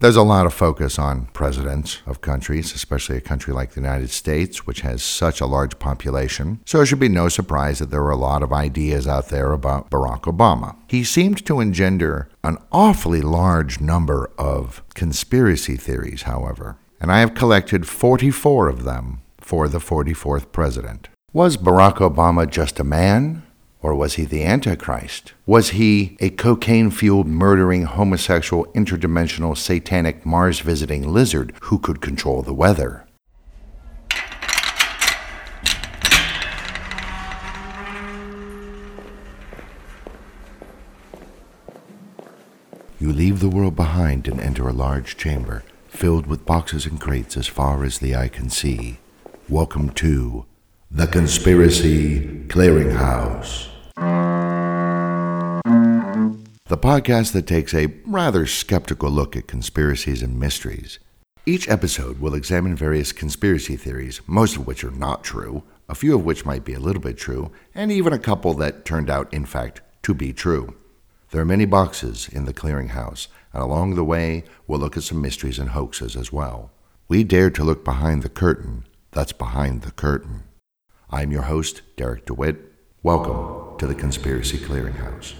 There's a lot of focus on presidents of countries, especially a country like the United States, which has such a large population. So it should be no surprise that there are a lot of ideas out there about Barack Obama. He seemed to engender an awfully large number of conspiracy theories, however, and I have collected 44 of them for the 44th president. Was Barack Obama just a man? Or was he the Antichrist? Was he a cocaine fueled, murdering, homosexual, interdimensional, satanic, Mars visiting lizard who could control the weather? You leave the world behind and enter a large chamber filled with boxes and crates as far as the eye can see. Welcome to the Conspiracy Clearinghouse. The podcast that takes a rather skeptical look at conspiracies and mysteries. Each episode will examine various conspiracy theories, most of which are not true, a few of which might be a little bit true, and even a couple that turned out, in fact, to be true. There are many boxes in the clearinghouse, and along the way, we'll look at some mysteries and hoaxes as well. We dare to look behind the curtain that's behind the curtain. I'm your host, Derek DeWitt. Welcome to the Conspiracy Clearinghouse.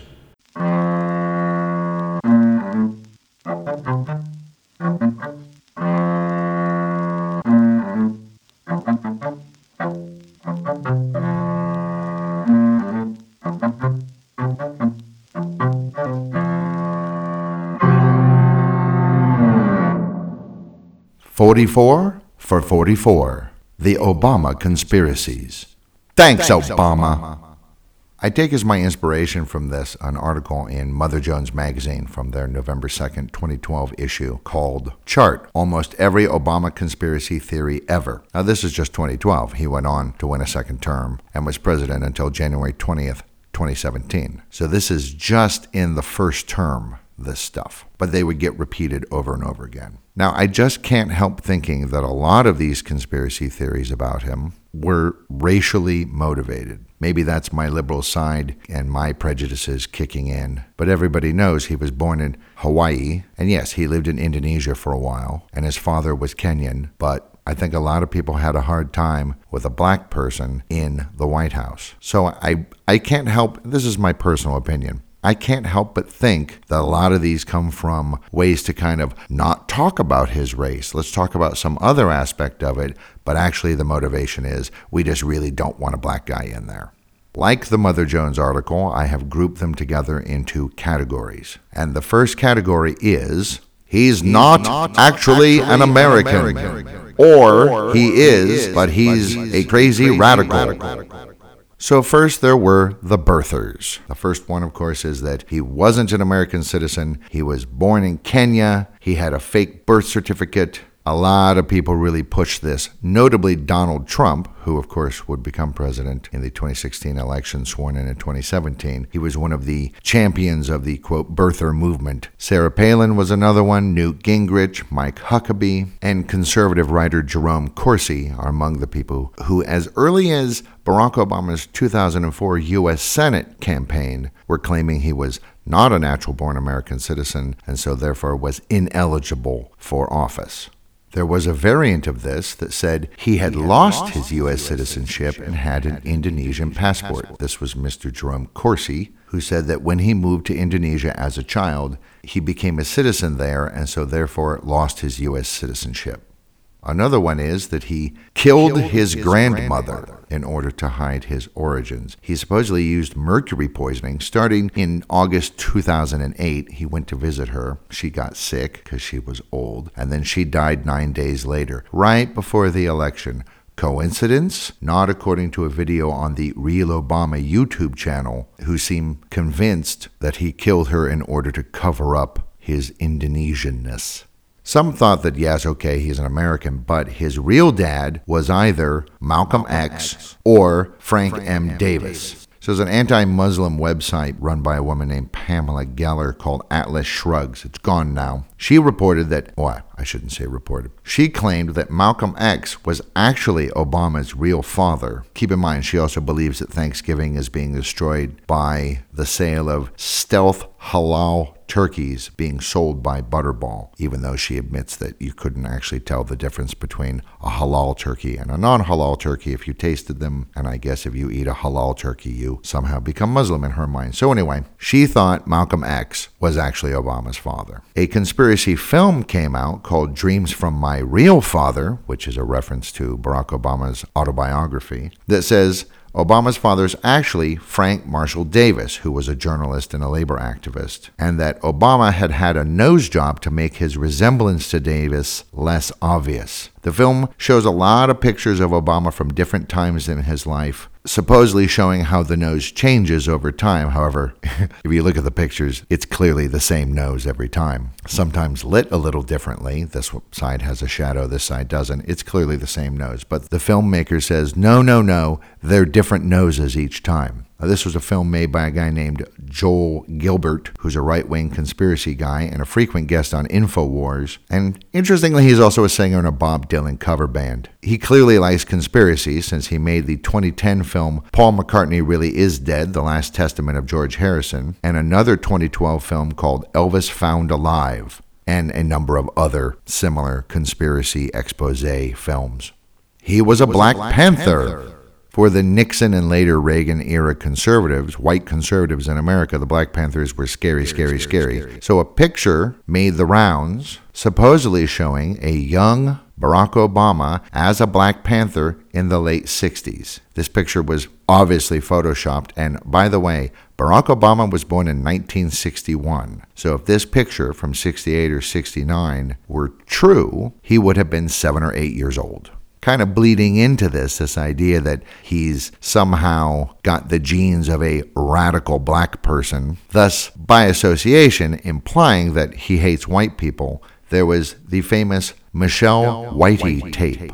Forty-four for forty-four. The Obama Conspiracies. Thanks, Thanks Obama. Obama. I take as my inspiration from this an article in Mother Jones magazine from their November 2nd, 2012 issue called Chart Almost Every Obama Conspiracy Theory Ever. Now, this is just 2012. He went on to win a second term and was president until January 20th, 2017. So, this is just in the first term this stuff, but they would get repeated over and over again. Now, I just can't help thinking that a lot of these conspiracy theories about him were racially motivated. Maybe that's my liberal side and my prejudices kicking in. But everybody knows he was born in Hawaii, and yes, he lived in Indonesia for a while, and his father was Kenyan, but I think a lot of people had a hard time with a black person in the White House. So I, I can't help, this is my personal opinion. I can't help but think that a lot of these come from ways to kind of not talk about his race. Let's talk about some other aspect of it, but actually the motivation is we just really don't want a black guy in there. Like the Mother Jones article, I have grouped them together into categories. And the first category is he's, he's not, not, actually, actually an, American, an American. Or, or, he is, but he's, but he's a crazy, crazy radical. radical. So, first, there were the birthers. The first one, of course, is that he wasn't an American citizen. He was born in Kenya. He had a fake birth certificate. A lot of people really pushed this, notably Donald Trump, who, of course, would become president in the 2016 election, sworn in in 2017. He was one of the champions of the, quote, birther movement. Sarah Palin was another one, Newt Gingrich, Mike Huckabee, and conservative writer Jerome Corsi are among the people who, as early as Barack Obama's 2004 U.S. Senate campaign, were claiming he was not a natural born American citizen and so therefore was ineligible for office. There was a variant of this that said he had, he had lost, lost, his U.S. citizenship and had an Indonesian passport. This was Mr. Jerome Corsi, who said that when he moved to Indonesia as a child, he became a citizen there and so therefore lost his U.S. citizenship. Another one is that he killed, killed his, his grandmother, grandmother in order to hide his origins. He supposedly used mercury poisoning starting in August 2008. He went to visit her. She got sick because she was old, and then she died nine days later, right before the election. Coincidence? Not according to a video on the Real Obama YouTube channel, who seem convinced that he killed her in order to cover up his Indonesianness. Some thought that, yes, okay, he's an American, but his real dad was either Malcolm, Malcolm X, X, or Frank, Frank M. M. Davis. Davis. So there's an anti-Muslim website run by a woman named Pamela Geller called Atlas Shrugs. It's gone now. She reported that, well, I shouldn't say reported. She claimed that Malcolm X was actually Obama's real father. Keep in mind, she also believes that Thanksgiving is being destroyed by the sale of stealth halal turkeys being sold by Butterball, even though she admits that you couldn't actually tell the difference between a halal turkey and a non halal turkey if you tasted them. And I guess if you eat a halal turkey, you somehow become Muslim in her mind. So, anyway, she thought Malcolm X was actually Obama's father. A conspiracy film came out called Dreams from My Real Father, which is a reference to Barack Obama's autobiography, that says Obama's father is actually Frank Marshall Davis, who was a journalist and a labor activist, and that Obama had had a nose job to make his resemblance to Davis less obvious. The film shows a lot of pictures of Obama from different times in his life, supposedly showing how the nose changes over time. However, if you look at the pictures, it's clearly the same nose every time. Sometimes lit a little differently. This side has a shadow, this side doesn't. It's clearly the same nose. But the filmmaker says, no, no, no, they're different noses each time. Uh, this was a film made by a guy named Joel Gilbert, who's a right wing conspiracy guy and a frequent guest on InfoWars. And interestingly, he's also a singer in a Bob Dylan cover band. He clearly likes conspiracy since he made the 2010 film Paul McCartney Really Is Dead, The Last Testament of George Harrison, and another 2012 film called Elvis Found Alive, and a number of other similar conspiracy expose films. He was a, was Black, a Black, Panther. Panther. For the Nixon and later Reagan era conservatives, white conservatives in America, the Black Panthers were scary, scary, scary. scary. So a picture made the rounds, supposedly showing a young Barack Obama as a Black Panther in the late 60s. This picture was obviously photoshopped, and by the way, Barack Obama was born in 1961. So if this picture from 68 or 69 were true, he would have been seven or eight years old kind of bleeding into this this idea that he's somehow got the genes of a radical black person, thus, by association, implying that he hates white people. There was the famous Michelle Whitey tape.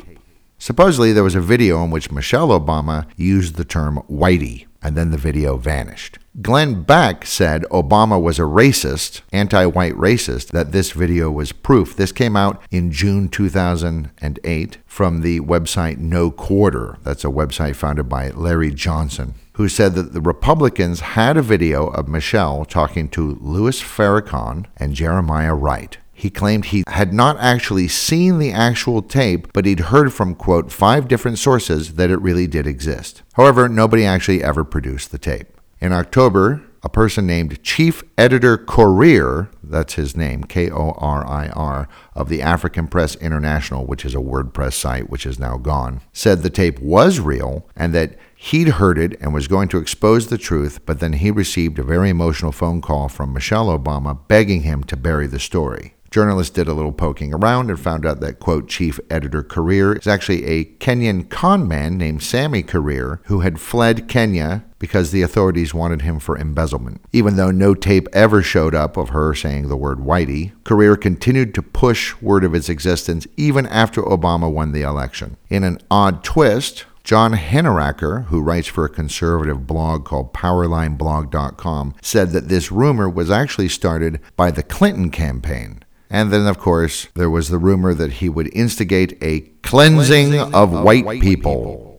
Supposedly, there was a video in which Michelle Obama used the term whitey, and then the video vanished. Glenn Beck said Obama was a racist, anti white racist, that this video was proof. This came out in June 2008 from the website No Quarter. That's a website founded by Larry Johnson, who said that the Republicans had a video of Michelle talking to Louis Farrakhan and Jeremiah Wright. He claimed he had not actually seen the actual tape, but he'd heard from, quote, five different sources that it really did exist. However, nobody actually ever produced the tape. In October, a person named Chief Editor Korir, that's his name, K O R I R, of the African Press International, which is a WordPress site which is now gone, said the tape was real and that he'd heard it and was going to expose the truth, but then he received a very emotional phone call from Michelle Obama begging him to bury the story. Journalists did a little poking around and found out that, quote, chief editor Korir is actually a Kenyan con man named Sammy Korir who had fled Kenya because the authorities wanted him for embezzlement. Even though no tape ever showed up of her saying the word Whitey, Korir continued to push word of its existence even after Obama won the election. In an odd twist, John Hinderaker, who writes for a conservative blog called PowerlineBlog.com, said that this rumor was actually started by the Clinton campaign. And then, of course, there was the rumor that he would instigate a cleansing, cleansing of, of, white, white people. people.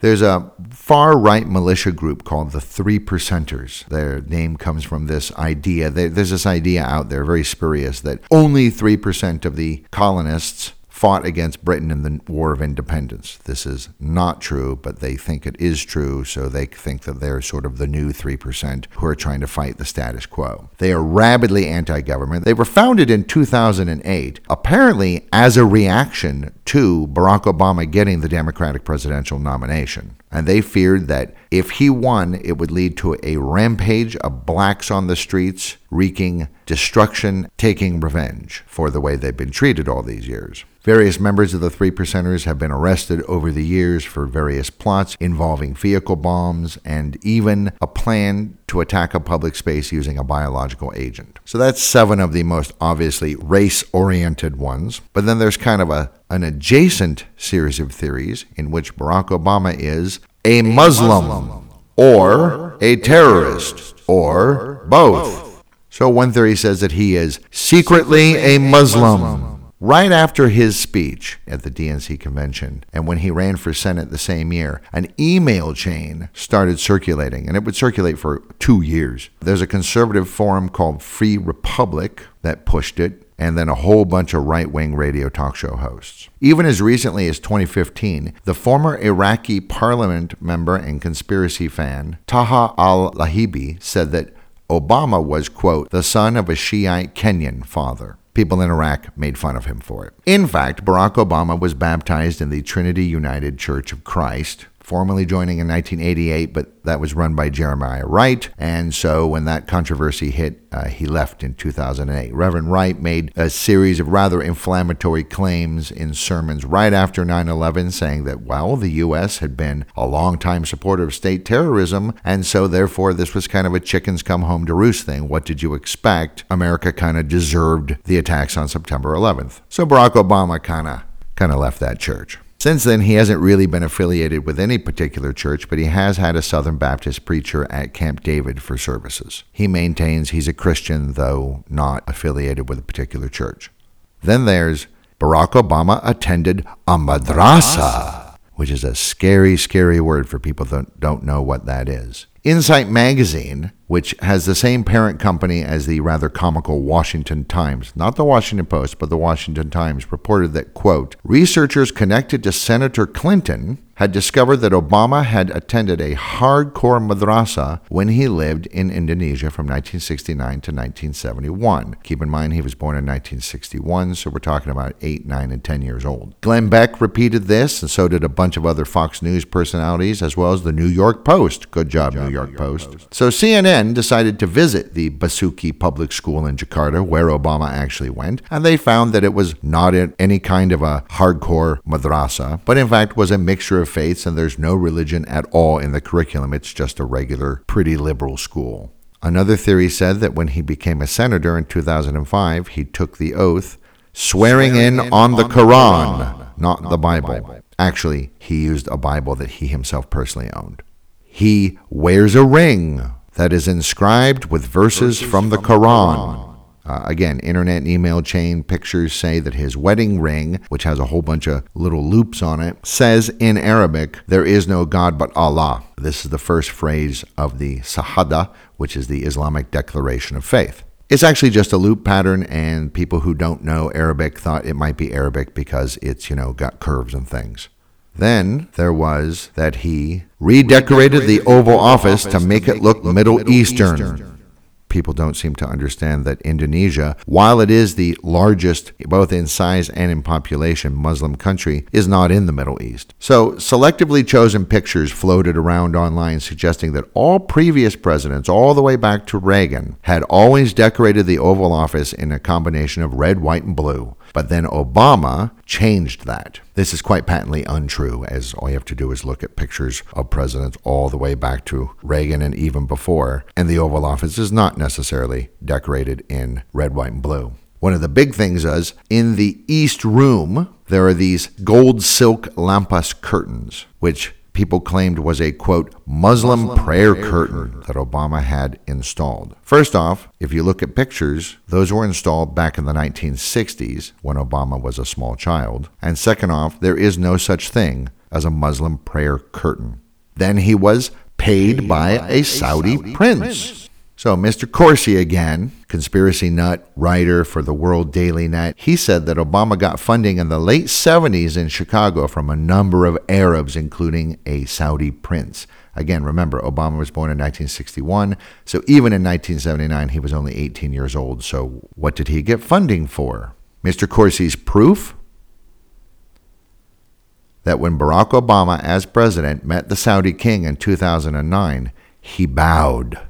There's a far right militia group called the Three Percenters. Their name comes from this idea. There's this idea out there, very spurious, that only 3% of the colonists fought against Britain in the War of Independence. This is not true, but they think it is true, so they think that they're sort of the new 3% who are trying to fight the status quo. They are rabidly anti government. They were founded in 2008, apparently as a reaction to Barack Obama getting the Democratic presidential nomination. And they feared that if he won, it would lead to a rampage of blacks on the streets, wreaking destruction, taking revenge for the way they've been treated all these years. Various members of the Three Percenters have been arrested over the years for various plots involving vehicle bombs and even a plan to attack a public space using a biological agent. So that's seven of the most obviously race oriented ones. But then there's kind of a, an adjacent series of theories in which Barack Obama is a Muslim or a terrorist or both. So one theory says that he is secretly a Muslim Right after his speech at the DNC convention, and when he ran for Senate the same year, an email chain started circulating, and it would circulate for two years. There's a conservative forum called Free Republic that pushed it, and then a whole bunch of right wing radio talk show hosts. Even as recently as 2015, the former Iraqi parliament member and conspiracy fan, Taha al Lahibi, said that Obama was, quote, the son of a Shiite Kenyan father. People in Iraq made fun of him for it. In fact, Barack Obama was baptized in the Trinity United Church of Christ, formally joining in 1988, but that was run by Jeremiah Wright. And so when that controversy hit, uh, he left in 2008. Reverend Wright made a series of rather inflammatory claims in sermons right after 9 11, saying that, well, the U.S. had been a longtime supporter of state terrorism, and so therefore this was kind of a chickens come home to roost thing. What did you expect? America kind of deserved the attacks on September 11th. So Barack Obama kind of kind of left that church. Since then, he hasn't really been affiliated with any particular church, but he has had a Southern Baptist preacher at Camp David for services. He maintains he's a Christian, though not affiliated with a particular church. Then there's Barack Obama attended a madrasa, which is a scary, scary word for people that don't know what that is. Insight Magazine, which has the same parent company as the rather comical Washington Times, not the Washington Post, but the Washington Times, reported that, quote, researchers connected to Senator Clinton had discovered that Obama had attended a hardcore madrasa when he lived in Indonesia from 1969 to 1971. Keep in mind, he was born in 1961, so we're talking about 8, 9, and 10 years old. Glenn Beck repeated this, and so did a bunch of other Fox News personalities, as well as the New York Post. Good job, Good job New, York, New York Post. Post. So CNN decided to visit the Besuki Public School in Jakarta, where Obama actually went, and they found that it was not any kind of a hardcore madrasa, but in fact was a mixture of faiths, and there's no religion at all in the curriculum. It's just a regular, pretty liberal school. Another theory said that when he became a senator in 2005, he took the oath swearing, swearing in, in, on, the, Quran, Quran not, not, the Bible. Bible. Actually, he used a Bible that he himself personally owned. He wears a ring that is inscribed with verses, verses from, the from Quran. The Quran. Uh, again, internet and email chain pictures say that his wedding ring, which has a whole bunch of little loops on it, says in Arabic, There is no God but Allah. This is the first phrase of the Shahada, which is the Islamic declaration of faith. It's actually just a loop pattern, and people who don't know Arabic thought it might be Arabic because it's, you know, got curves and things. Then there was that he redecorated, the Oval Office, to make it look Middle. Eastern people don't seem to understand that Indonesia, while it is the largest, both in size and in population, Muslim country, is not in the Middle East. So, selectively chosen pictures floated around online suggesting that all previous presidents, all the way back to Reagan, had always decorated the Oval Office in a combination of red, white, and blue. But then Obama changed that. This is quite patently untrue, as all you have to do is look at pictures of presidents all the way back to Reagan and even before, and the Oval Office is not necessarily decorated in red, white, and blue. One of the big things is in the East Room, there are these gold silk lampas curtains, which people claimed was a quote Muslim, Muslim prayer, prayer curtain, curtain that Obama had installed. First off, if you look at pictures, those were installed back in the 1960s when Obama was a small child. And second off, there is no such thing as a Muslim prayer curtain. Then he was paid, by, a Saudi, Saudi prince. prince. So, Mr. Corsi again, conspiracy nut, writer for the World Daily Net, he said that Obama got funding in the late 70s in Chicago from a number of Arabs, including a Saudi prince. Again, remember, Obama was born in 1961, so even in 1979, he was only 18 years old. So, what did he get funding for? Mr. Corsi's proof? That when Barack Obama, as president, met the Saudi king in 2009, he bowed.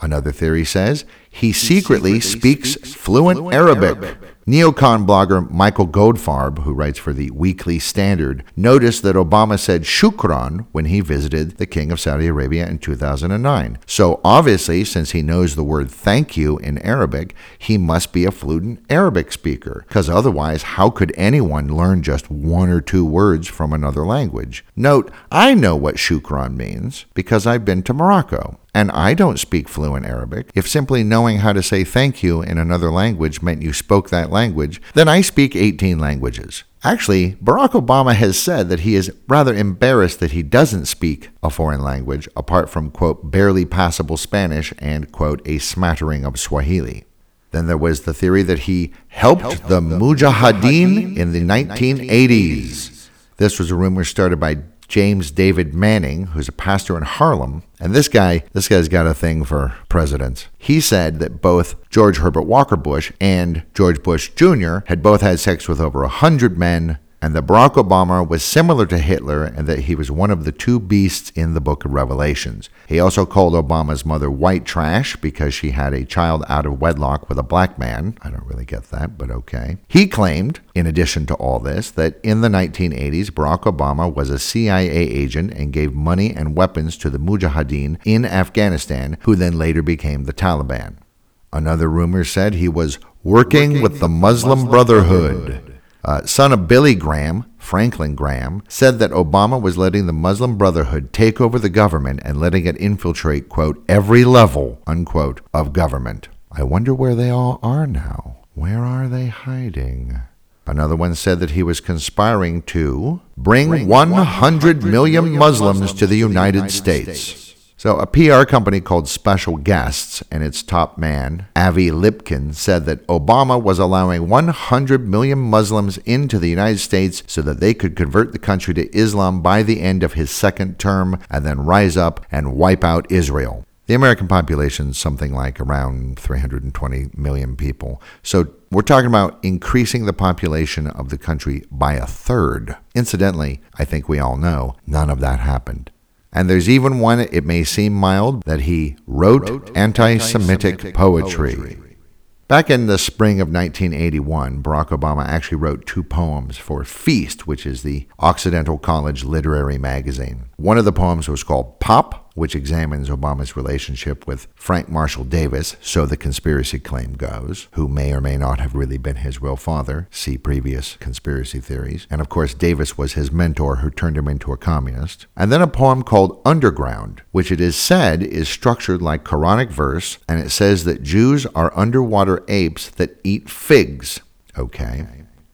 Another theory says he, he secretly, secretly, speaks, speaks fluent, fluent Arabic. Arabic. Neocon blogger Michael Goldfarb, who writes for the Weekly Standard, noticed that Obama said shukran when he visited the King of Saudi Arabia in 2009. So obviously, since he knows the word thank you in Arabic, he must be a fluent Arabic speaker, because otherwise, how could anyone learn just one or two words from another language? Note, I know what shukran means because I've been to Morocco. And I don't speak fluent Arabic. If simply knowing how to say thank you in another language meant you spoke that language, then I speak 18 languages. Actually, Barack Obama has said that he is rather embarrassed that he doesn't speak a foreign language apart from, quote, barely passable Spanish and, quote, a smattering of Swahili. Then there was the theory that he helped the Mujahideen in the 1980s. This was a rumor started by James David Manning, who's a pastor in Harlem. And this guy, this guy's got a thing for presidents. He said that both George Herbert Walker Bush and George Bush Jr. had both had sex with over a hundred men and that Barack Obama was similar to Hitler and that he was one of the two beasts in the book of Revelations. He also called Obama's mother white trash because she had a child out of wedlock with a black man. I don't really get that, but okay. He claimed, in addition to all this, that in the 1980s, Barack Obama was a CIA agent and gave money and weapons to the Mujahideen in Afghanistan, who then later became the Taliban. Another rumor said he was working, working with the Muslim, Muslim Brotherhood. Brotherhood uh, son of Billy Graham, Franklin Graham, said that Obama was letting the Muslim Brotherhood take over the government and letting it infiltrate, quote, every level, unquote, of government. I wonder where they all are now. Where are they hiding? Another one said that he was conspiring to bring, bring 100 million Muslims to the United States. So, a PR company called Special Guests and its top man, Avi Lipkin, said that Obama was allowing 100 million Muslims into the United States so that they could convert the country to Islam by the end of his second term and then rise up and wipe out Israel. The American population is something like around 320 million people. So we're talking about increasing the population of the country by a third. Incidentally, I think we all know none of that happened. And there's even one, it may seem mild, that he wrote, wrote anti Semitic poetry. poetry. Back in the spring of 1981, Barack Obama actually wrote two poems for Feast, which is the Occidental College literary magazine. One of the poems was called Pop, which examines Obama's relationship with Frank Marshall Davis, so the conspiracy claim goes, who may or may not have really been his real father. See previous conspiracy theories. And of course, Davis was his mentor who turned him into a communist. And then a poem called Underground, which it is said is structured like Quranic verse, and it says that Jews are underwater apes that eat figs. Okay.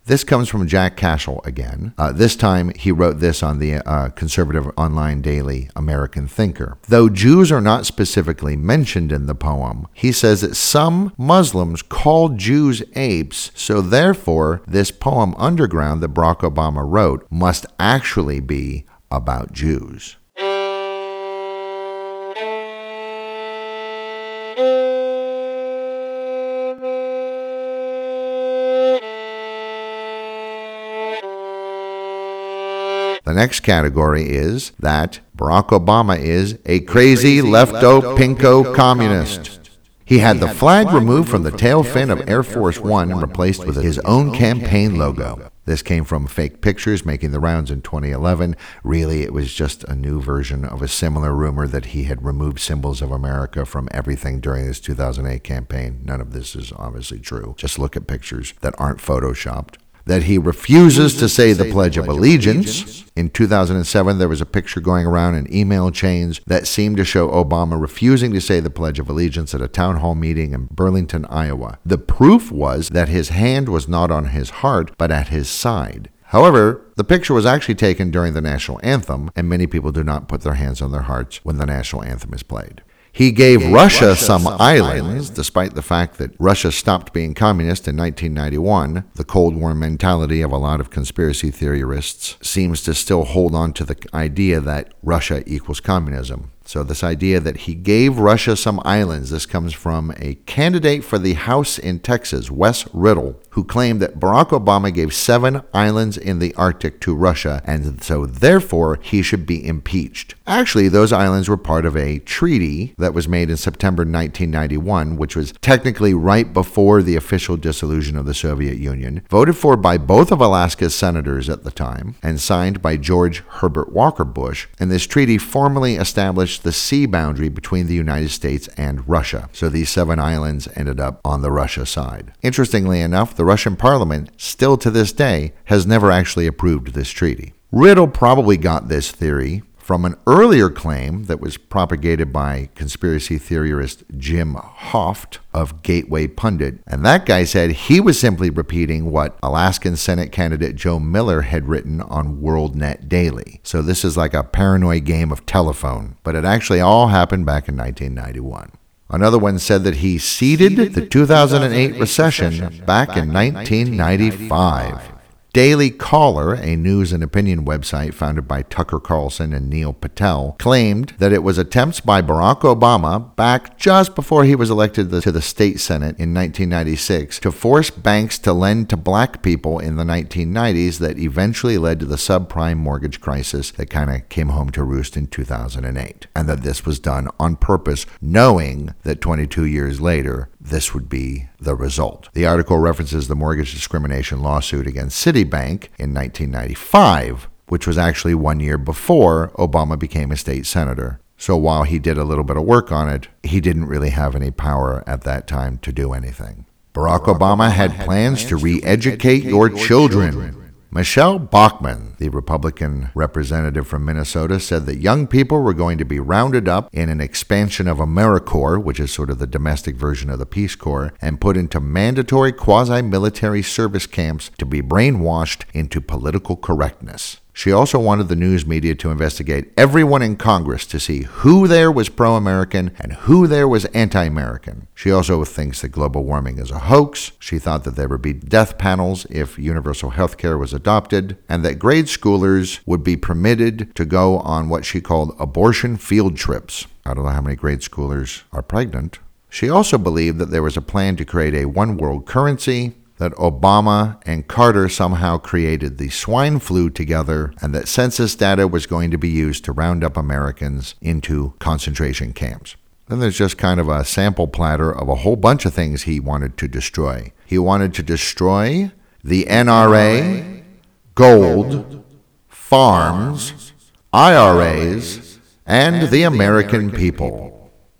This comes from Jack Cashill again. Uh, this time he wrote this on the uh, conservative online daily American Thinker. Though Jews are not specifically mentioned in the poem, he says that some Muslims call Jews apes, so therefore this poem Underground that Barack Obama wrote must actually be about Jews. The next category is that Barack Obama is a crazy lefto pinko communist. He had the flag removed from the tail fin of Air Force One and replaced with his own campaign logo. This came from fake pictures making the rounds in 2011. Really, it was just a new version of a similar rumor that he had removed symbols of America from everything during his 2008 campaign. None of this is obviously true. Just look at pictures that aren't photoshopped that he refuses to say the Pledge of Allegiance. In 2007, there was a picture going around in email chains that seemed to show Obama refusing to say the Pledge of Allegiance at a town hall meeting in Burlington, Iowa. The proof was that his hand was not on his heart, but at his side. However, the picture was actually taken during the national anthem, and many people do not put their hands on their hearts when the national anthem is played. He gave, gave Russia, Russia, some, some islands, islands, despite the fact that Russia stopped being communist in 1991. The Cold War mentality of a lot of conspiracy theorists seems to still hold on to the idea that Russia equals communism. So, this idea that he gave Russia some islands, this comes from a candidate for the House in Texas, Wes Riddle, who claimed that Barack Obama gave seven islands in the Arctic to Russia, and so therefore he should be impeached. Actually, those islands were part of a treaty that was made in September 1991, which was technically right before the official dissolution of the Soviet Union, voted for by both of Alaska's senators at the time, and signed by George Herbert Walker Bush. And this treaty formally established the sea boundary between the United States and Russia. So these seven islands ended up on the Russia side. Interestingly enough, the Russian parliament, still to this day, has never actually approved this treaty. Riddle probably got this theory from an earlier claim that was propagated by conspiracy theorist Jim Hoft of Gateway Pundit. And that guy said he was simply repeating what Alaskan Senate candidate Joe Miller had written on WorldNet Daily. So this is like a paranoid game of telephone, but it actually all happened back in 1991. Another one said that he seeded the 2008 recession back in 1995. Daily Caller, a news and opinion website founded by Tucker Carlson and Neil Patel, claimed that it was attempts by Barack Obama back just before he was elected to the state senate in 1996 to force banks to lend to black people in the 1990s that eventually led to the subprime mortgage crisis that kind of came home to roost in 2008. And that this was done on purpose, knowing that 22 years later, this would be the result. The article references the mortgage discrimination lawsuit against Citibank in 1995, which was actually one year before Obama became a state senator. So while he did a little bit of work on it, he didn't really have any power at that time to do anything. Barack, Barack Obama, Obama had plans, plans to re educate your children. children. Michele Bachmann, the Republican representative from Minnesota, said that young people were going to be rounded up in an expansion of AmeriCorps, which is sort of the domestic version of the Peace Corps, and put into mandatory quasi military service camps to be brainwashed into political correctness. She also wanted the news media to investigate everyone in Congress to see who there was pro American and who there was anti American. She also thinks that global warming is a hoax. She thought that there would be death panels if universal health care was adopted, and that grade schoolers would be permitted to go on what she called abortion field trips. I don't know how many grade schoolers are pregnant. She also believed that there was a plan to create a one world currency that Obama and Carter somehow created the swine flu together and that census data was going to be used to round up Americans into concentration camps. Then there's just kind of a sample platter of a whole bunch of things he wanted to destroy. He wanted to destroy the NRA, gold, farms, IRAs, and the American people.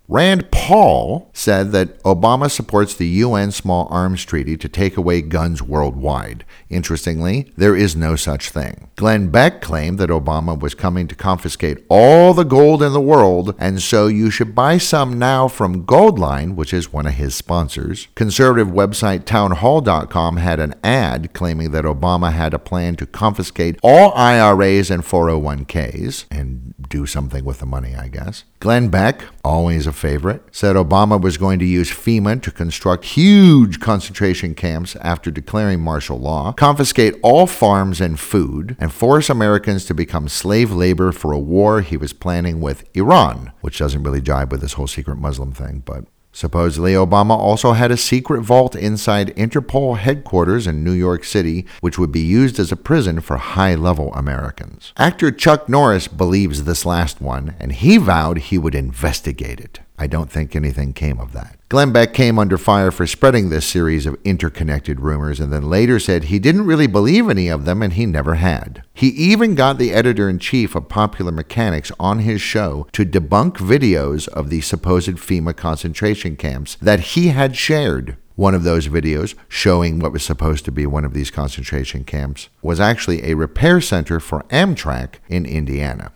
Rand Paul said that Obama supports the UN Small Arms Treaty to take away guns worldwide. Interestingly, there is no such thing. Glenn Beck claimed that Obama was coming to confiscate all the gold in the world, and so you should buy some now from Goldline, which is one of his sponsors. Conservative website townhall.com had an ad claiming that Obama had a plan to confiscate all IRAs and 401ks and do something with the money, I guess. Glenn Beck, always a favorite, said Obama was going to use FEMA to construct huge concentration camps after declaring martial law, confiscate all farms and food, and force Americans to become slave labor for a war he was planning with Iran, which doesn't really jibe with this whole secret Muslim thing, but Supposedly, Obama also had a secret vault inside Interpol headquarters in New York City, which would be used as a prison for high level Americans. Actor Chuck Norris believes this last one, and he vowed he would investigate it. I don't think anything came of that. Glenn Beck came under fire for spreading this series of interconnected rumors and then later said he didn't really believe any of them and he never had. He even got the editor in chief of Popular Mechanics on his show to debunk videos of the supposed FEMA concentration camps that he had shared. One of those videos, showing what was supposed to be one of these concentration camps, was actually a repair center for Amtrak in Indiana.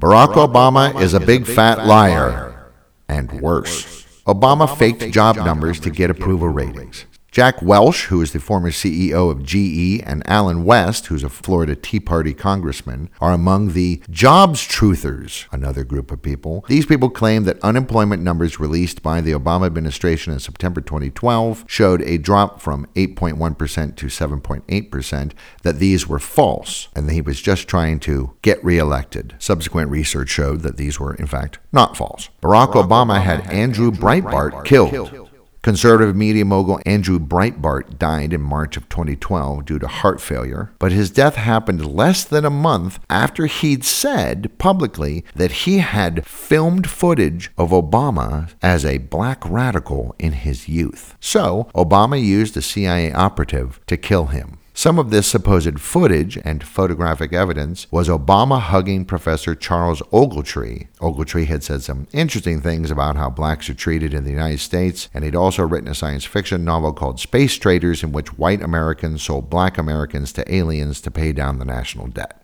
Barack Obama is a big fat liar. And worse. Obama faked job numbers to get approval ratings. Jack Welch, who is the former CEO of GE, and Allen West, who's a Florida Tea Party congressman, are among the jobs truthers, another group of people. These people claim that unemployment numbers released by the Obama administration in September 2012 showed a drop from 8.1% to 7.8%, that these were false, and that he was just trying to get reelected. Subsequent research showed that these were, in fact, not false. Barack, Barack Obama, Obama had Andrew Breitbart, Breitbart killed. killed. Conservative media mogul Andrew Breitbart died in March of 2012 due to heart failure, but his death happened less than a month after he'd said publicly that he had filmed footage of Obama as a black radical in his youth. So, Obama used a CIA operative to kill him. Some of this supposed footage and photographic evidence was Obama hugging Professor Charles Ogletree. Ogletree had said some interesting things about how blacks are treated in the United States, and he'd also written a science fiction novel called Space Traders, in which white Americans sold black Americans to aliens to pay down the national debt.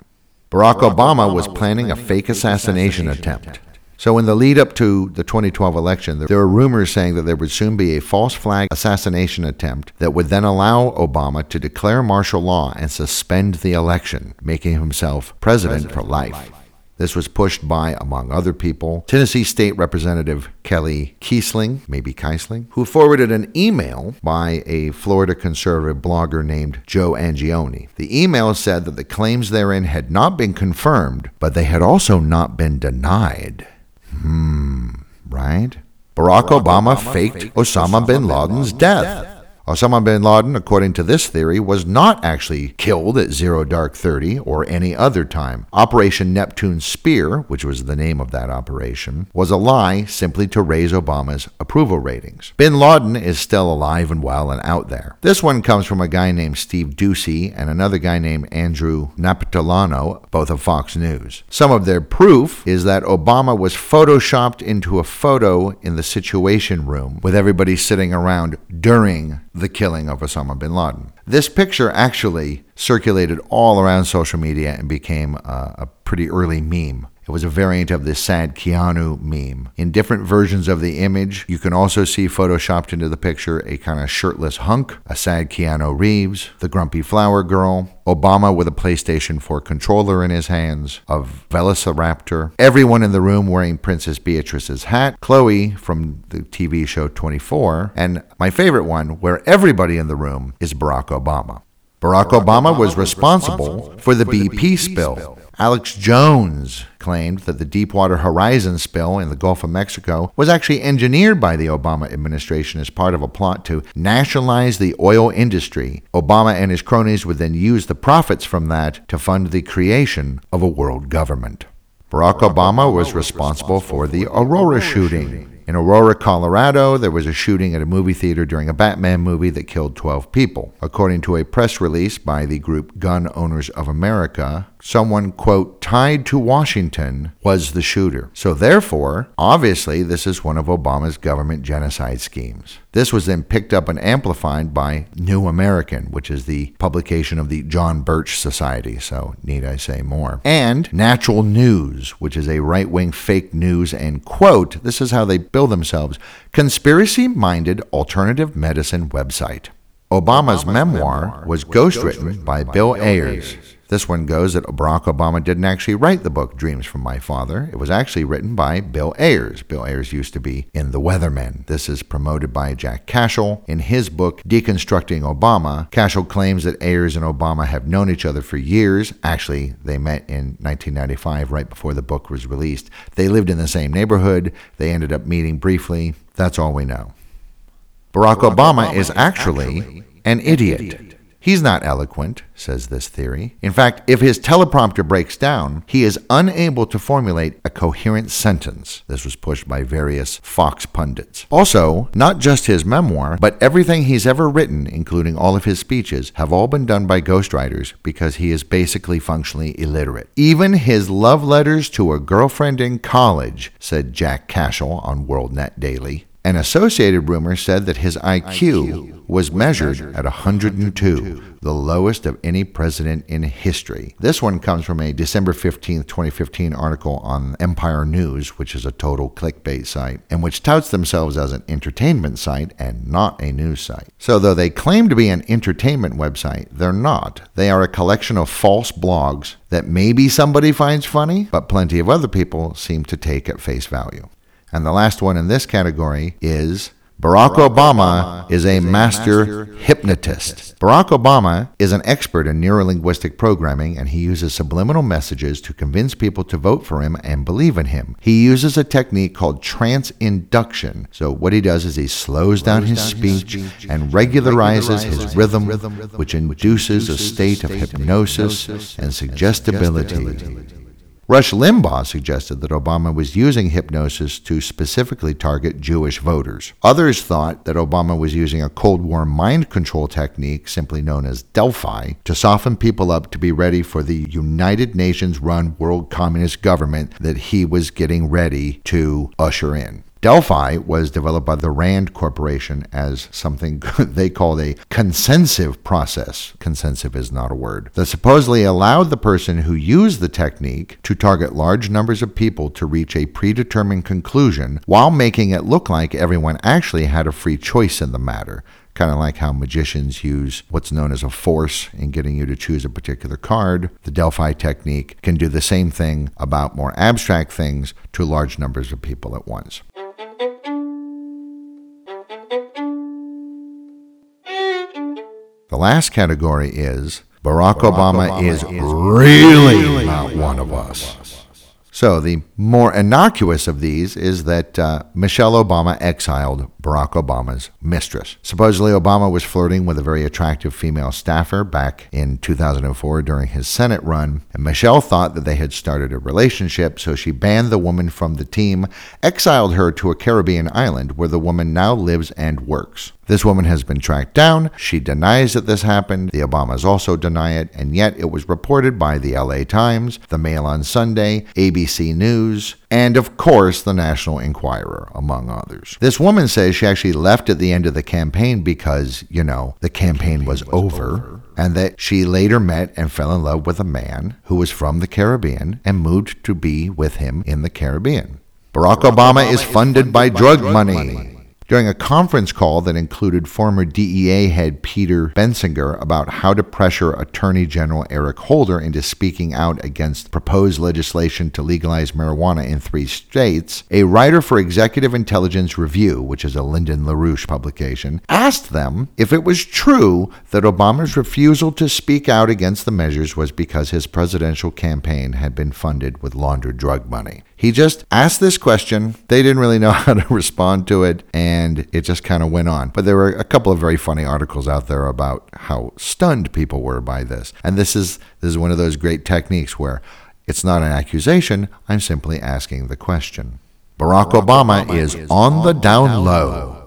Barack, Barack Obama, Obama was planning a fake assassination, assassination attempt. So, in the lead up to the 2012 election, there were rumors saying that there would soon be a false flag assassination attempt that would then allow Obama to declare martial law and suspend the election, making himself president, president for life. life. This was pushed by, among other people, Tennessee State Representative Kelly Kiesling, maybe Keisling, who forwarded an email by a Florida conservative blogger named Joe Angione. The email said that the claims therein had not been confirmed, but they had also not been denied. Hmm, right? Barack, Barack Obama, Obama, faked Osama, Osama bin Laden's death. death. Osama bin Laden, according to this theory, was not actually killed at Zero Dark 30 or any other time. Operation Neptune Spear, which was the name of that operation, was a lie simply to raise Obama's approval ratings. Bin Laden is still alive and well and out there. This one comes from a guy named Steve Doocy and another guy named Andrew Napolitano, both of Fox News. Some of their proof is that Obama was photoshopped into a photo in the Situation Room with everybody sitting around during the killing of Osama bin Laden. This picture actually circulated all around social media and became a, a pretty early meme. It was a variant of the sad Keanu meme. In different versions of the image, you can also see photoshopped into the picture a kind of shirtless hunk, a sad Keanu Reeves, the grumpy flower girl, Obama with a PlayStation 4 controller in his hands, a velociraptor, everyone in the room wearing Princess Beatrice's hat, Chloe from the TV show 24, and my favorite one, where everybody in the room is Barack Obama. Barack, Barack Obama, Obama, was responsible, responsible for the, BP, BP spill. spill. Alex Jones claimed that the Deepwater Horizon spill in the Gulf of Mexico was actually engineered by the Obama administration as part of a plot to nationalize the oil industry. Obama and his cronies would then use the profits from that to fund the creation of a world government. Barack, Obama was responsible for the Aurora shooting. In Aurora, Colorado, there was a shooting at a movie theater during a Batman movie that killed 12 people. According to a press release by the group Gun Owners of America, someone, quote, tied to Washington was the shooter. So, therefore, obviously, this is one of Obama's government genocide schemes. This was then picked up and amplified by New American, which is the publication of the John Birch Society, so need I say more. And Natural News, which is a right wing fake news and, quote, this is how they bill themselves conspiracy minded alternative medicine website. Obama's, Obama's memoir, memoir was ghostwritten by, by Bill Ayers. Ayers. This one goes that Barack Obama didn't actually write the book Dreams from My Father. It was actually written by Bill Ayers. Bill Ayers used to be in The Weathermen. This is promoted by Jack Cashill. In his book, Deconstructing Obama, Cashill claims that Ayers and Obama have known each other for years. Actually, they met in 1995, right before the book was released. They lived in the same neighborhood. They ended up meeting briefly. That's all we know. Barack, Barack Obama, Obama, is actually, actually an idiot. idiot. He's not eloquent, says this theory. In fact, if his teleprompter breaks down, he is unable to formulate a coherent sentence. This was pushed by various Fox pundits. Also, not just his memoir, but everything he's ever written, including all of his speeches, have all been done by ghostwriters because he is basically functionally illiterate. Even his love letters to a girlfriend in college, said Jack Cashill on WorldNet Daily. An associated rumor said that his IQ was measured at 102, the lowest of any president in history. This one comes from a December 15, 2015 article on Empire News, which is a total clickbait site, and which touts themselves as an entertainment site and not a news site. So, though they claim to be an entertainment website, they're not. They are a collection of false blogs that maybe somebody finds funny, but plenty of other people seem to take at face value. And the last one in this category is Barack, Barack Obama, Obama, is a, is a master, master hypnotist. hypnotist. Barack Obama is an expert in neurolinguistic programming and he uses subliminal messages to convince people to vote for him and believe in him. He uses a technique called trance induction. So, what he does is he slows, slows down, his, down speech his speech and regularizes, his, his rhythm, rhythm, which induces a state of hypnosis and suggestibility. Rush Limbaugh suggested that Obama was using hypnosis to specifically target Jewish voters. Others thought that Obama was using a Cold War mind control technique, simply known as Delphi, to soften people up to be ready for the United Nations run world communist government that he was getting ready to usher in. Delphi was developed by the RAND Corporation as something they called a consensive process. Consensive is not a word. That supposedly allowed the person who used the technique to target large numbers of people to reach a predetermined conclusion while making it look like everyone actually had a free choice in the matter kind of like how magicians use what's known as a force in getting you to choose a particular card. The Delphi technique can do the same thing about more abstract things to large numbers of people at once. The last category is Barack, Barack Obama, Obama, is, is really, really not one of us. So, the more innocuous of these is that uh, Michelle Obama exiled Barack Obama's mistress. Supposedly, Obama was flirting with a very attractive female staffer back in 2004 during his Senate run, and Michelle thought that they had started a relationship, so she banned the woman from the team, exiled her to a Caribbean island where the woman now lives and works. This woman has been tracked down. She denies that this happened. The Obamas also deny it, and yet it was reported by the LA Times, the Mail on Sunday, ABC News, and of course the National Enquirer, among others. This woman says she actually left at the end of the campaign because, you know, the campaign was over, and that she later met and fell in love with a man who was from the Caribbean and moved to be with him in the Caribbean. Barack, Obama, is funded by drug money. During a conference call that included former DEA head Peter Bensinger about how to pressure Attorney General Eric Holder into speaking out against proposed legislation to legalize marijuana in three states, a writer for Executive Intelligence Review, which is a Lyndon LaRouche publication, asked them if it was true that Obama's refusal to speak out against the measures was because his presidential campaign had been funded with laundered drug money. He just asked this question. They didn't really know how to respond to it, and it just kind of went on. But there were a couple of very funny articles out there about how stunned people were by this. And this is this is one of those great techniques where it's not an accusation, I'm simply asking the question. Barack, Barack Obama, Obama, is, is on, the down, down low. low.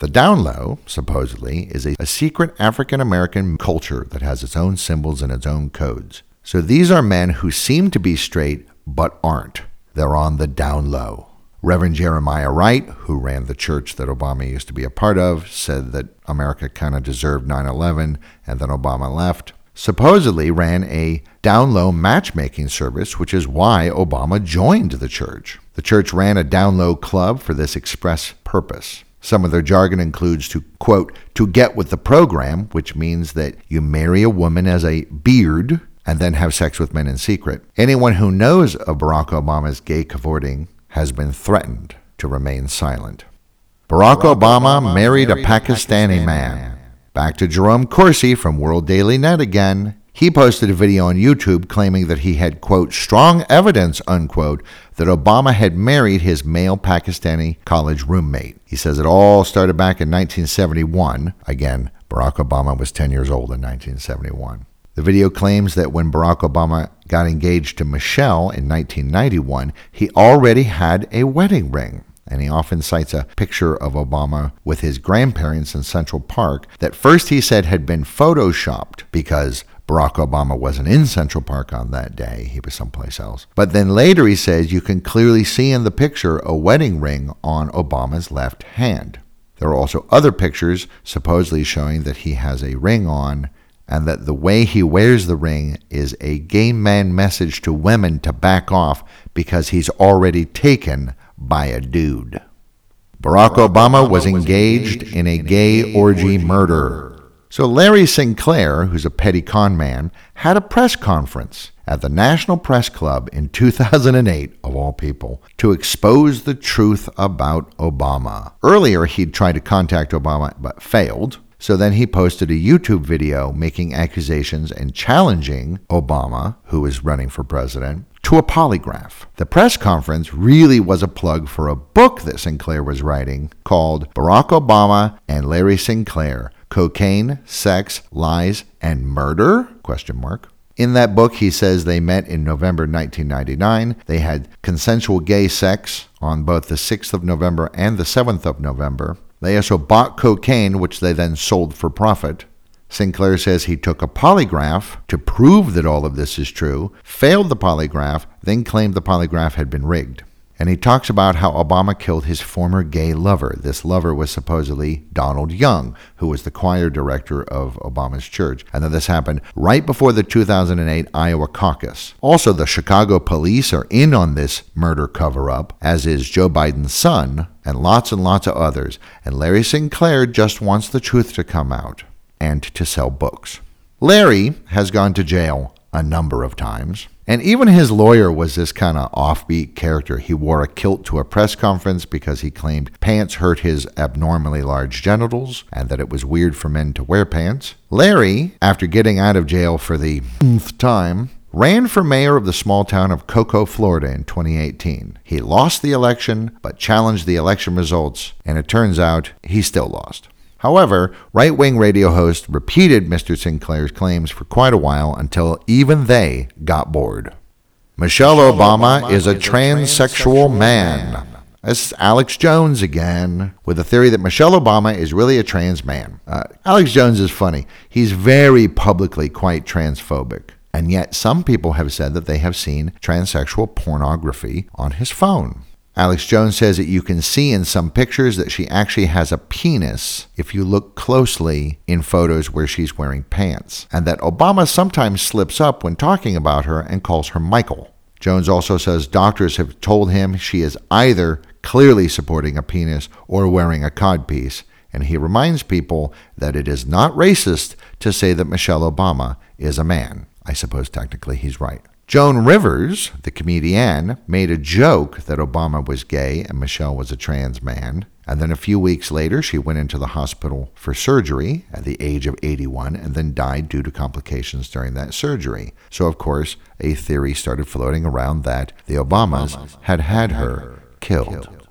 The down low, supposedly, is a, a secret African American culture that has its own symbols and its own codes. So these are men who seem to be straight but aren't. They're on the down low. Reverend Jeremiah Wright, who ran the church that Obama used to be a part of, said that America kind of deserved 9 11 and then Obama left. Supposedly ran a down low matchmaking service, which is why Obama joined the church. The church ran a down low club for this express purpose. Some of their jargon includes to, quote, to get with the program, which means that you marry a woman as a beard and then have sex with men in secret. Anyone who knows of Barack Obama's gay cavorting has been threatened to remain silent. Barack, Barack Obama, Obama, married, married a Pakistani, Pakistani man. man. Back to Jerome Corsi from World Daily Net again. He posted a video on YouTube claiming that he had, quote, strong evidence, unquote, that Obama had married his male Pakistani college roommate. He says it all started back in 1971. Again, Barack Obama was 10 years old in 1971. The video claims that when Barack Obama got engaged to Michelle in 1991, he already had a wedding ring. And he often cites a picture of Obama with his grandparents in Central Park that first he said had been photoshopped because Barack Obama wasn't in Central Park on that day. He was someplace else. But then later he says you can clearly see in the picture a wedding ring on Obama's left hand. There are also other pictures supposedly showing that he has a ring on and that the way he wears the ring is a gay man message to women to back off because he's already taken by a dude. Barack Obama was engaged in a gay orgy murder. So Larry Sinclair, who's a petty con man, had a press conference at the National Press Club in 2008, of all people, to expose the truth about Obama. Earlier, he'd tried to contact Obama but failed. So then he posted a YouTube video making accusations and challenging Obama, who is running for president, to a polygraph. The press conference really was a plug for a book that Sinclair was writing called Barack Obama and Larry Sinclair: Cocaine, Sex, Lies, and Murder? Question mark. In that book, he says they met in November 1999. They had consensual gay sex on both the 6th of November and the 7th of November. They also bought cocaine, which they then sold for profit. Sinclair says he took a polygraph to prove that all of this is true, failed the polygraph, then claimed the polygraph had been rigged. And he talks about how Obama killed his former gay lover. This lover was supposedly Donald Young, who was the choir director of Obama's church. And that this happened right before the 2008 Iowa caucus. Also, the Chicago police are in on this murder cover up, as is Joe Biden's son, and lots and lots of others. And Larry Sinclair just wants the truth to come out and to sell books. Larry has gone to jail a number of times. And even his lawyer was this kind of offbeat character. He wore a kilt to a press conference because he claimed pants hurt his abnormally large genitals and that it was weird for men to wear pants. Larry, after getting out of jail for the time, ran for mayor of the small town of Cocoa, Florida in 2018. He lost the election, but challenged the election results, and it turns out he still lost. However, right wing radio hosts repeated Mr. Sinclair's claims for quite a while until even they got bored. Michelle, Michelle Obama, Obama, is a transsexual, transsexual man. man. That's Alex Jones again, with the theory that Michelle Obama is really a trans man. Uh, Alex Jones is funny. He's very publicly quite transphobic. And yet, some people have said that they have seen transsexual pornography on his phone. Alex Jones says that you can see in some pictures that she actually has a penis if you look closely in photos where she's wearing pants, and that Obama sometimes slips up when talking about her and calls her Michael. Jones also says doctors have told him she is either clearly supporting a penis or wearing a codpiece, and he reminds people that it is not racist to say that Michelle Obama is a man. I suppose technically he's right. Joan Rivers, the comedian, made a joke that Obama was gay and Michelle was a trans man. And then a few weeks later, she went into the hospital for surgery at the age of 81 and then died due to complications during that surgery. So, of course, a theory started floating around that the Obamas had had her killed.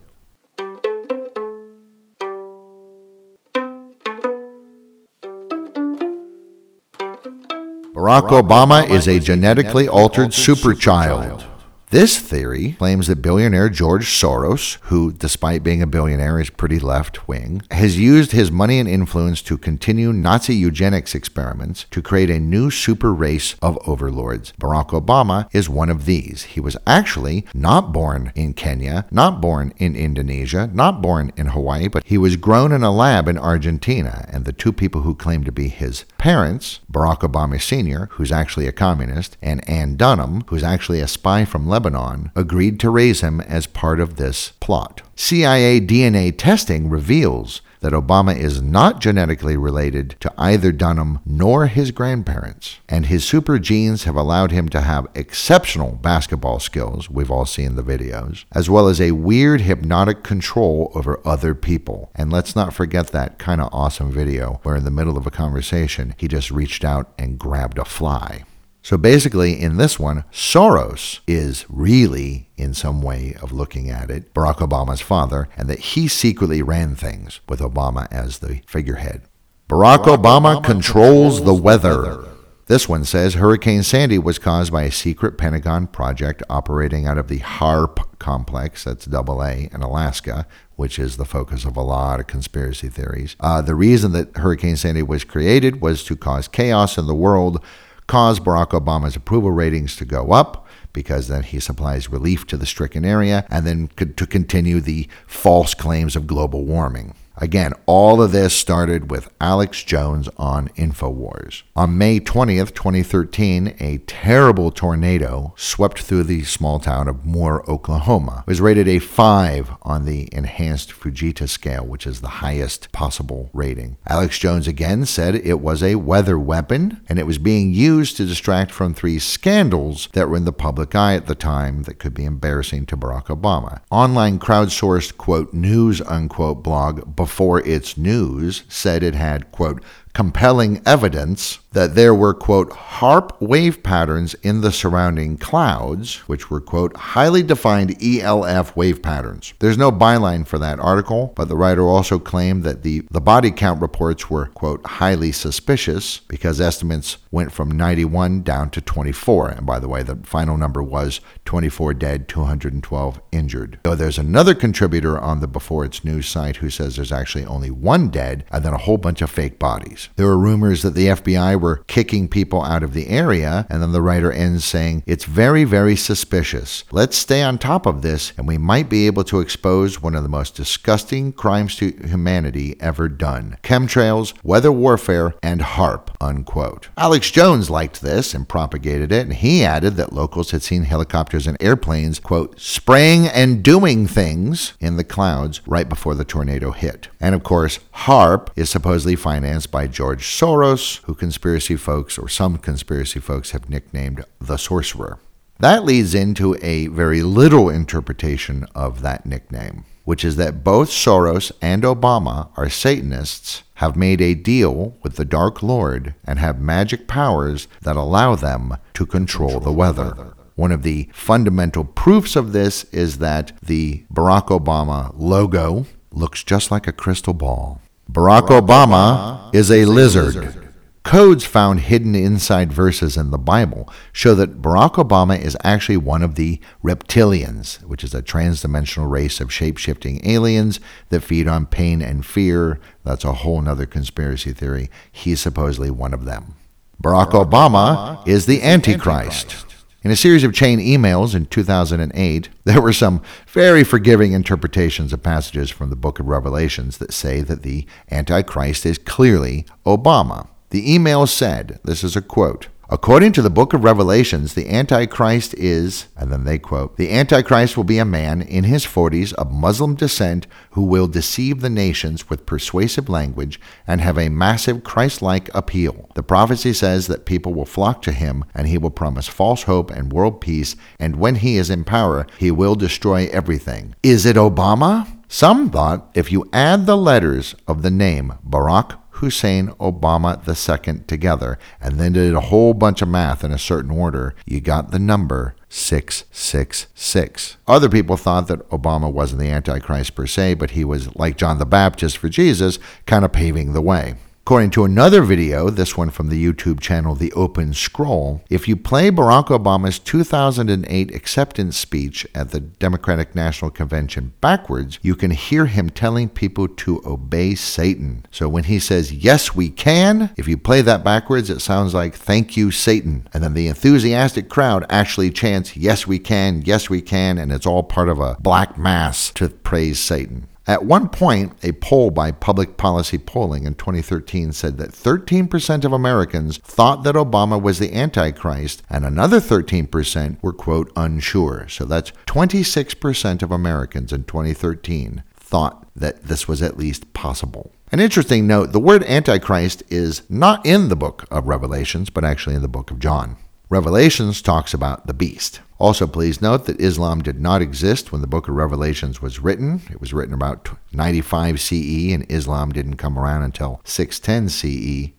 Barack Obama is a genetically altered superchild. This theory claims that billionaire George Soros, who, despite being a billionaire, is pretty left wing, has used his money and influence to continue Nazi eugenics experiments to create a new super race of overlords. Barack Obama is one of these. He was actually not born in Kenya, not born in Indonesia, not born in Hawaii, but he was grown in a lab in Argentina. And the two people who claim to be his parents, Barack Obama Sr., who's actually a communist, and Ann Dunham, who's actually a spy from Lebanon, Lebanon agreed to raise him as part of this plot. CIA DNA testing reveals that Obama is not genetically related to either Dunham nor his grandparents, and his super genes have allowed him to have exceptional basketball skills, we've all seen the videos, as well as a weird hypnotic control over other people. And let's not forget that kind of awesome video where, in the middle of a conversation, he just reached out and grabbed a fly. So basically, in this one, Soros is really, in some way of looking at it, Barack Obama's father, and that he secretly ran things with Obama as the figurehead. Barack, Barack Obama, Obama, controls, controls the weather. weather. This one says Hurricane Sandy was caused by a secret Pentagon project operating out of the HAARP complex, that's double A, in Alaska, which is the focus of a lot of conspiracy theories. Uh, the reason that Hurricane Sandy was created was to cause chaos in the world caused Barack Obama's approval ratings to go up because then he supplies relief to the stricken area and then to continue the false claims of global warming. Again, all of this started with Alex Jones on InfoWars. On May 20th, 2013, a terrible tornado swept through the small town of Moore, Oklahoma. It was rated a 5 on the enhanced Fujita scale, which is the highest possible rating. Alex Jones again said it was a weather weapon and it was being used to distract from three scandals that were in the public eye at the time that could be embarrassing to Barack Obama. Online crowdsourced, quote, news, unquote blog Before It's News said it had, quote, compelling evidence that there were, quote, HAARP wave patterns in the surrounding clouds, which were, quote, highly defined ELF wave patterns. There's no byline for that article, but the writer also claimed that the, the body count reports were, quote, highly suspicious because estimates went from 91 down to 24. And by the way, the final number was 24 dead, 212 injured. So there's another contributor on the Before It's News site who says there's actually only one dead and then a whole bunch of fake bodies. There were rumors that the FBI were kicking people out of the area, and then the writer ends saying, It's very, very suspicious. Let's stay on top of this, and we might be able to expose one of the most disgusting crimes to humanity ever done chemtrails, weather warfare, and HAARP. Unquote. Alex Jones liked this and propagated it, and he added that locals had seen helicopters and airplanes, quote, spraying and doing things in the clouds right before the tornado hit. And of course, HAARP is supposedly financed by George Soros, who conspiracy folks, or some conspiracy folks, have nicknamed the sorcerer. That leads into a very literal interpretation of that nickname, which is that both Soros and Obama are Satanists, have made a deal with the Dark Lord, and have magic powers that allow them to control the weather. One of the fundamental proofs of this is that the Barack Obama logo looks just like a crystal ball. Barack Obama is a lizard. Codes found hidden inside verses in the Bible show that Barack Obama is actually one of the reptilians, which is a transdimensional race of shape shifting aliens that feed on pain and fear. That's a whole other conspiracy theory. He's supposedly one of them. Barack Obama is the Antichrist. In a series of chain emails in 2008, there were some very forgiving interpretations of passages from the book of Revelations that say that the Antichrist is clearly Obama. The email said, this is a quote, According to the book of Revelations, the Antichrist is, and then they quote, the Antichrist will be a man in his 40s of Muslim descent who will deceive the nations with persuasive language and have a massive Christ like appeal. The prophecy says that people will flock to him and he will promise false hope and world peace, and when he is in power, he will destroy everything. Is it Obama? Some thought if you add the letters of the name Barack Hussein Obama II together and then did a whole bunch of math in a certain order, you got the number 666. Other people thought that Obama wasn't the Antichrist per se, but he was, like John the Baptist for Jesus, kind of paving the way. According to another video, this one from the YouTube channel The Open Scroll, if you play Barack Obama's 2008 acceptance speech at the Democratic National Convention backwards, you can hear him telling people to obey Satan. So when he says, Yes, we can, if you play that backwards, it sounds like, Thank you, Satan. And then the enthusiastic crowd actually chants, Yes, we can, yes, we can, and it's all part of a black mass to praise Satan. At one point, a poll by Public Policy Polling in 2013 said that 13% of Americans thought that Obama was the Antichrist, and another 13% were, quote, unsure. So that's 26% of Americans in 2013 thought that this was at least possible. An interesting note the word Antichrist is not in the book of Revelations, but actually in the book of John. Revelations talks about the beast. Also, please note that Islam did not exist when the book of Revelations was written. It was written about 95 CE, and Islam didn't come around until 610 CE.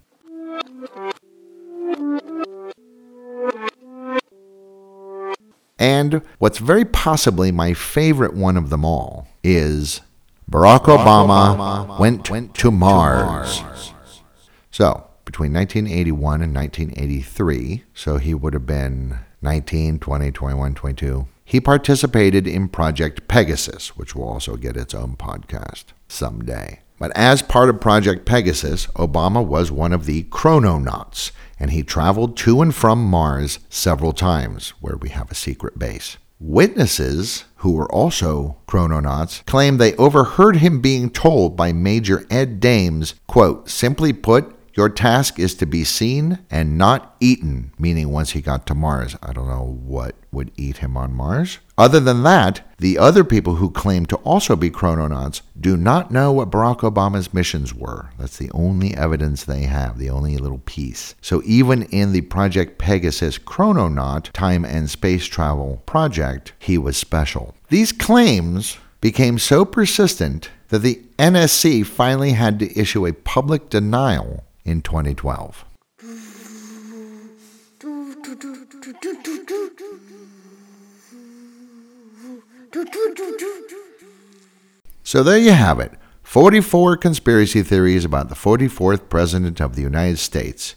And what's very possibly my favorite one of them all is Barack, Barack Obama, Obama, went, went to, Mars. to Mars. So, between 1981 and 1983, so he would have been 19, 20, 21, 22. He participated in Project Pegasus, which will also get its own podcast someday. But as part of Project Pegasus, Obama was one of the chrononauts, and he traveled to and from Mars several times, where we have a secret base. Witnesses, who were also chrononauts, claim they overheard him being told by Major Ed Dames, quote, simply put, your task is to be seen and not eaten, meaning once he got to Mars. I don't know what would eat him on Mars. Other than that, the other people who claim to also be chrononauts do not know what Barack Obama's missions were. That's the only evidence they have, the only little piece. So even in the Project Pegasus chrononaut time and space travel project, he was special. These claims became so persistent that the NSC finally had to issue a public denial in 2012. So there you have it 44 conspiracy theories about the 44th President of the United States.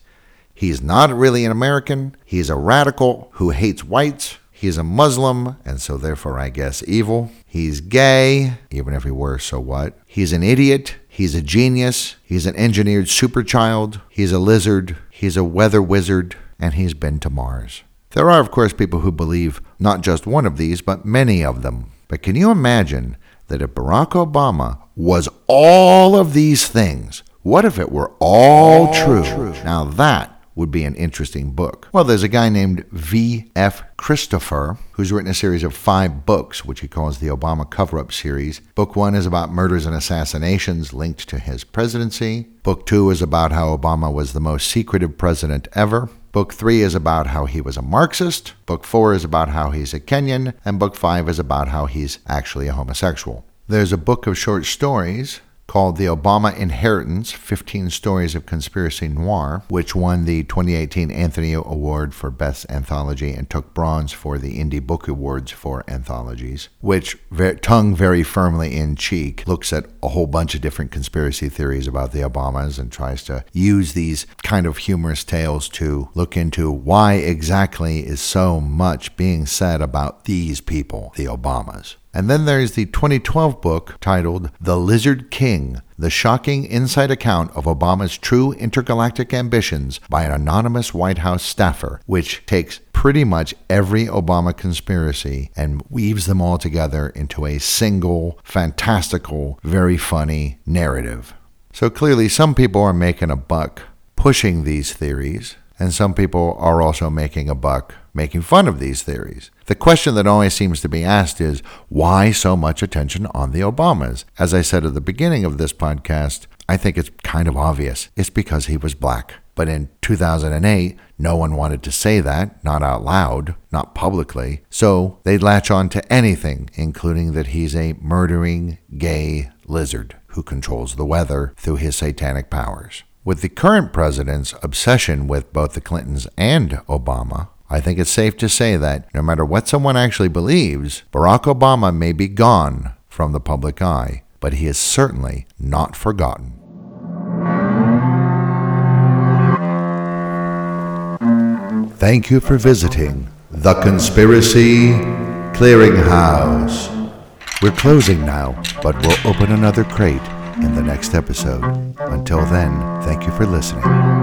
He's not really an American, he's a radical who hates whites. He's a Muslim, and so therefore, I guess, evil. He's gay, even if he were, so what? He's an idiot. He's a genius. He's an engineered superchild. He's a lizard. He's a weather wizard. And he's been to Mars. There are, of course, people who believe not just one of these, but many of them. But can you imagine that if Barack Obama was all of these things, what if it were all, all true? true? Now that would be an interesting book. Well, there's a guy named V.F. Christopher who's written a series of five books, which he calls the Obama Cover Up Series. Book one is about murders and assassinations linked to his presidency. Book two is about how Obama was the most secretive president ever. Book three is about how he was a Marxist. Book four is about how he's a Kenyan. And book five is about how he's actually a homosexual. There's a book of short stories called The Obama Inheritance 15 Stories of Conspiracy Noir, which won the 2018 Anthony Award for Best Anthology and took bronze for the Indie Book Awards for anthologies, which, tongue very firmly in cheek, looks at a whole bunch of different conspiracy theories about the Obamas and tries to use these kind of humorous tales to look into why exactly is so much being said about these people, the Obamas. And then there's the 2012 book titled The Lizard King The Shocking Inside Account of Obama's True Intergalactic Ambitions by an Anonymous White House Staffer, which takes pretty much every Obama conspiracy and weaves them all together into a single, fantastical, very funny narrative. So clearly, some people are making a buck pushing these theories, and some people are also making a buck making fun of these theories. The question that always seems to be asked is why so much attention on the Obamas? As I said at the beginning of this podcast, I think it's kind of obvious. It's because he was black. But in 2008, no one wanted to say that, not out loud, not publicly. So they'd latch on to anything, including that he's a murdering gay lizard who controls the weather through his satanic powers. With the current president's obsession with both the Clintons and Obama, I think it's safe to say that no matter what someone actually believes, Barack Obama may be gone from the public eye, but he is certainly not forgotten. Thank you for visiting the Conspiracy Clearinghouse. We're closing now, but we'll open another crate in the next episode. Until then, thank you for listening.